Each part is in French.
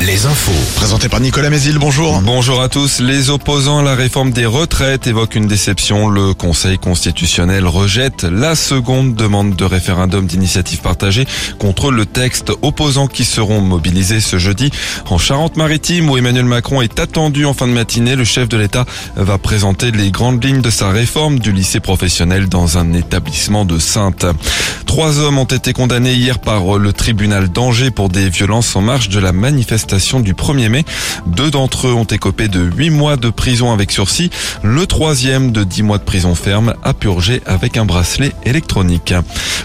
Les infos. Présenté par Nicolas Mézil, bonjour. Bonjour à tous. Les opposants à la réforme des retraites évoquent une déception. Le Conseil constitutionnel rejette la seconde demande de référendum d'initiative partagée contre le texte opposant qui seront mobilisés ce jeudi en Charente-Maritime où Emmanuel Macron est attendu en fin de matinée. Le chef de l'État va présenter les grandes lignes de sa réforme du lycée professionnel dans un établissement de Sainte. Trois hommes ont été condamnés hier par le tribunal d'Angers pour des violences en marge de la manifestation du 1er mai. Deux d'entre eux ont écopé de 8 mois de prison avec sursis. Le troisième de 10 mois de prison ferme a purgé avec un bracelet électronique.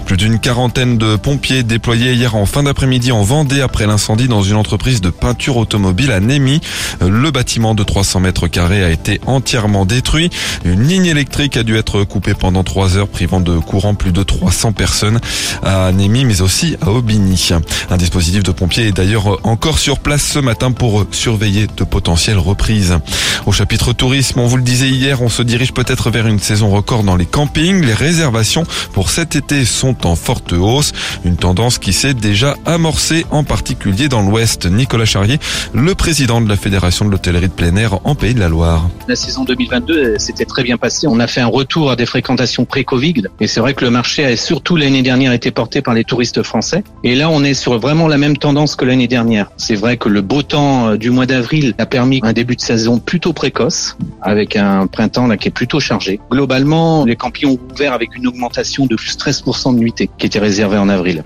Plus d'une quarantaine de pompiers déployés hier en fin d'après-midi en Vendée après l'incendie dans une entreprise de peinture automobile à Némy. Le bâtiment de 300 mètres carrés a été entièrement détruit. Une ligne électrique a dû être coupée pendant 3 heures privant de courant plus de 300 personnes à Némy mais aussi à Aubigny. Un dispositif de pompiers est d'ailleurs encore sur place ce matin pour surveiller de potentielles reprises. Au chapitre tourisme, on vous le disait hier, on se dirige peut-être vers une saison record dans les campings. Les réservations pour cet été sont en forte hausse, une tendance qui s'est déjà amorcée en particulier dans l'ouest. Nicolas Charrier, le président de la Fédération de l'hôtellerie de plein air en Pays de la Loire. La saison 2022 s'était très bien passée. On a fait un retour à des fréquentations pré-Covid et c'est vrai que le marché a surtout l'année dernière été porté par les touristes français. Et là, on est sur vraiment la même tendance que l'année dernière. C'est vrai que le beau temps euh, du mois d'avril a permis un début de saison plutôt précoce, avec un printemps qui est plutôt chargé. Globalement, les campings ont ouvert avec une augmentation de plus 13% de nuitées qui était réservée en avril.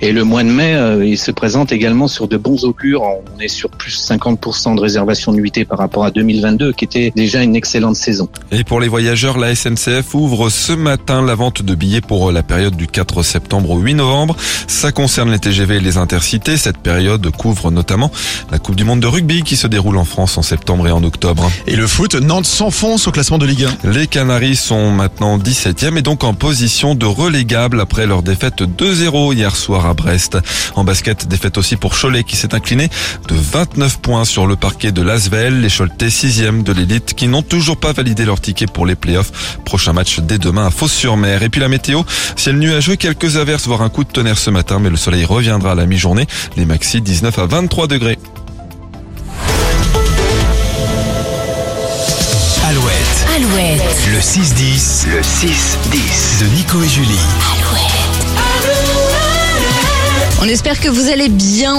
Et le mois de mai, euh, il se présente également sur de bons augures. On est sur plus 50% de réservation de nuitées par rapport à 2022, qui était déjà une excellente saison. Et pour les voyageurs, la SNCF ouvre ce matin la vente de billets pour la période du 4 septembre au 8 novembre. Ça concerne les TGV et les intercités. Cette période couvre notamment la Coupe du Monde de rugby qui se déroule en France en septembre et en octobre. Et le foot, Nantes s'enfonce au classement de Ligue 1. Les Canaries sont maintenant 17e et donc en position de relégable après leur défaite 2-0 hier soir à Brest. En basket, défaite aussi pour Cholet qui s'est incliné de 29 points sur le parquet de Lasvel. Les Choletais 6e de l'élite qui n'ont toujours pas validé leur ticket pour les playoffs. Prochain match dès demain à Fos-sur-Mer. Et puis la météo, ciel nuageux, quelques averses, voire un coup de tonnerre ce matin, mais le soleil reviendra à la mi-journée. Les maxi 19 à 23 degrés. Alouette, Alouette, le 6-10 le 6-10. de Nico et Julie. On espère que vous allez bien.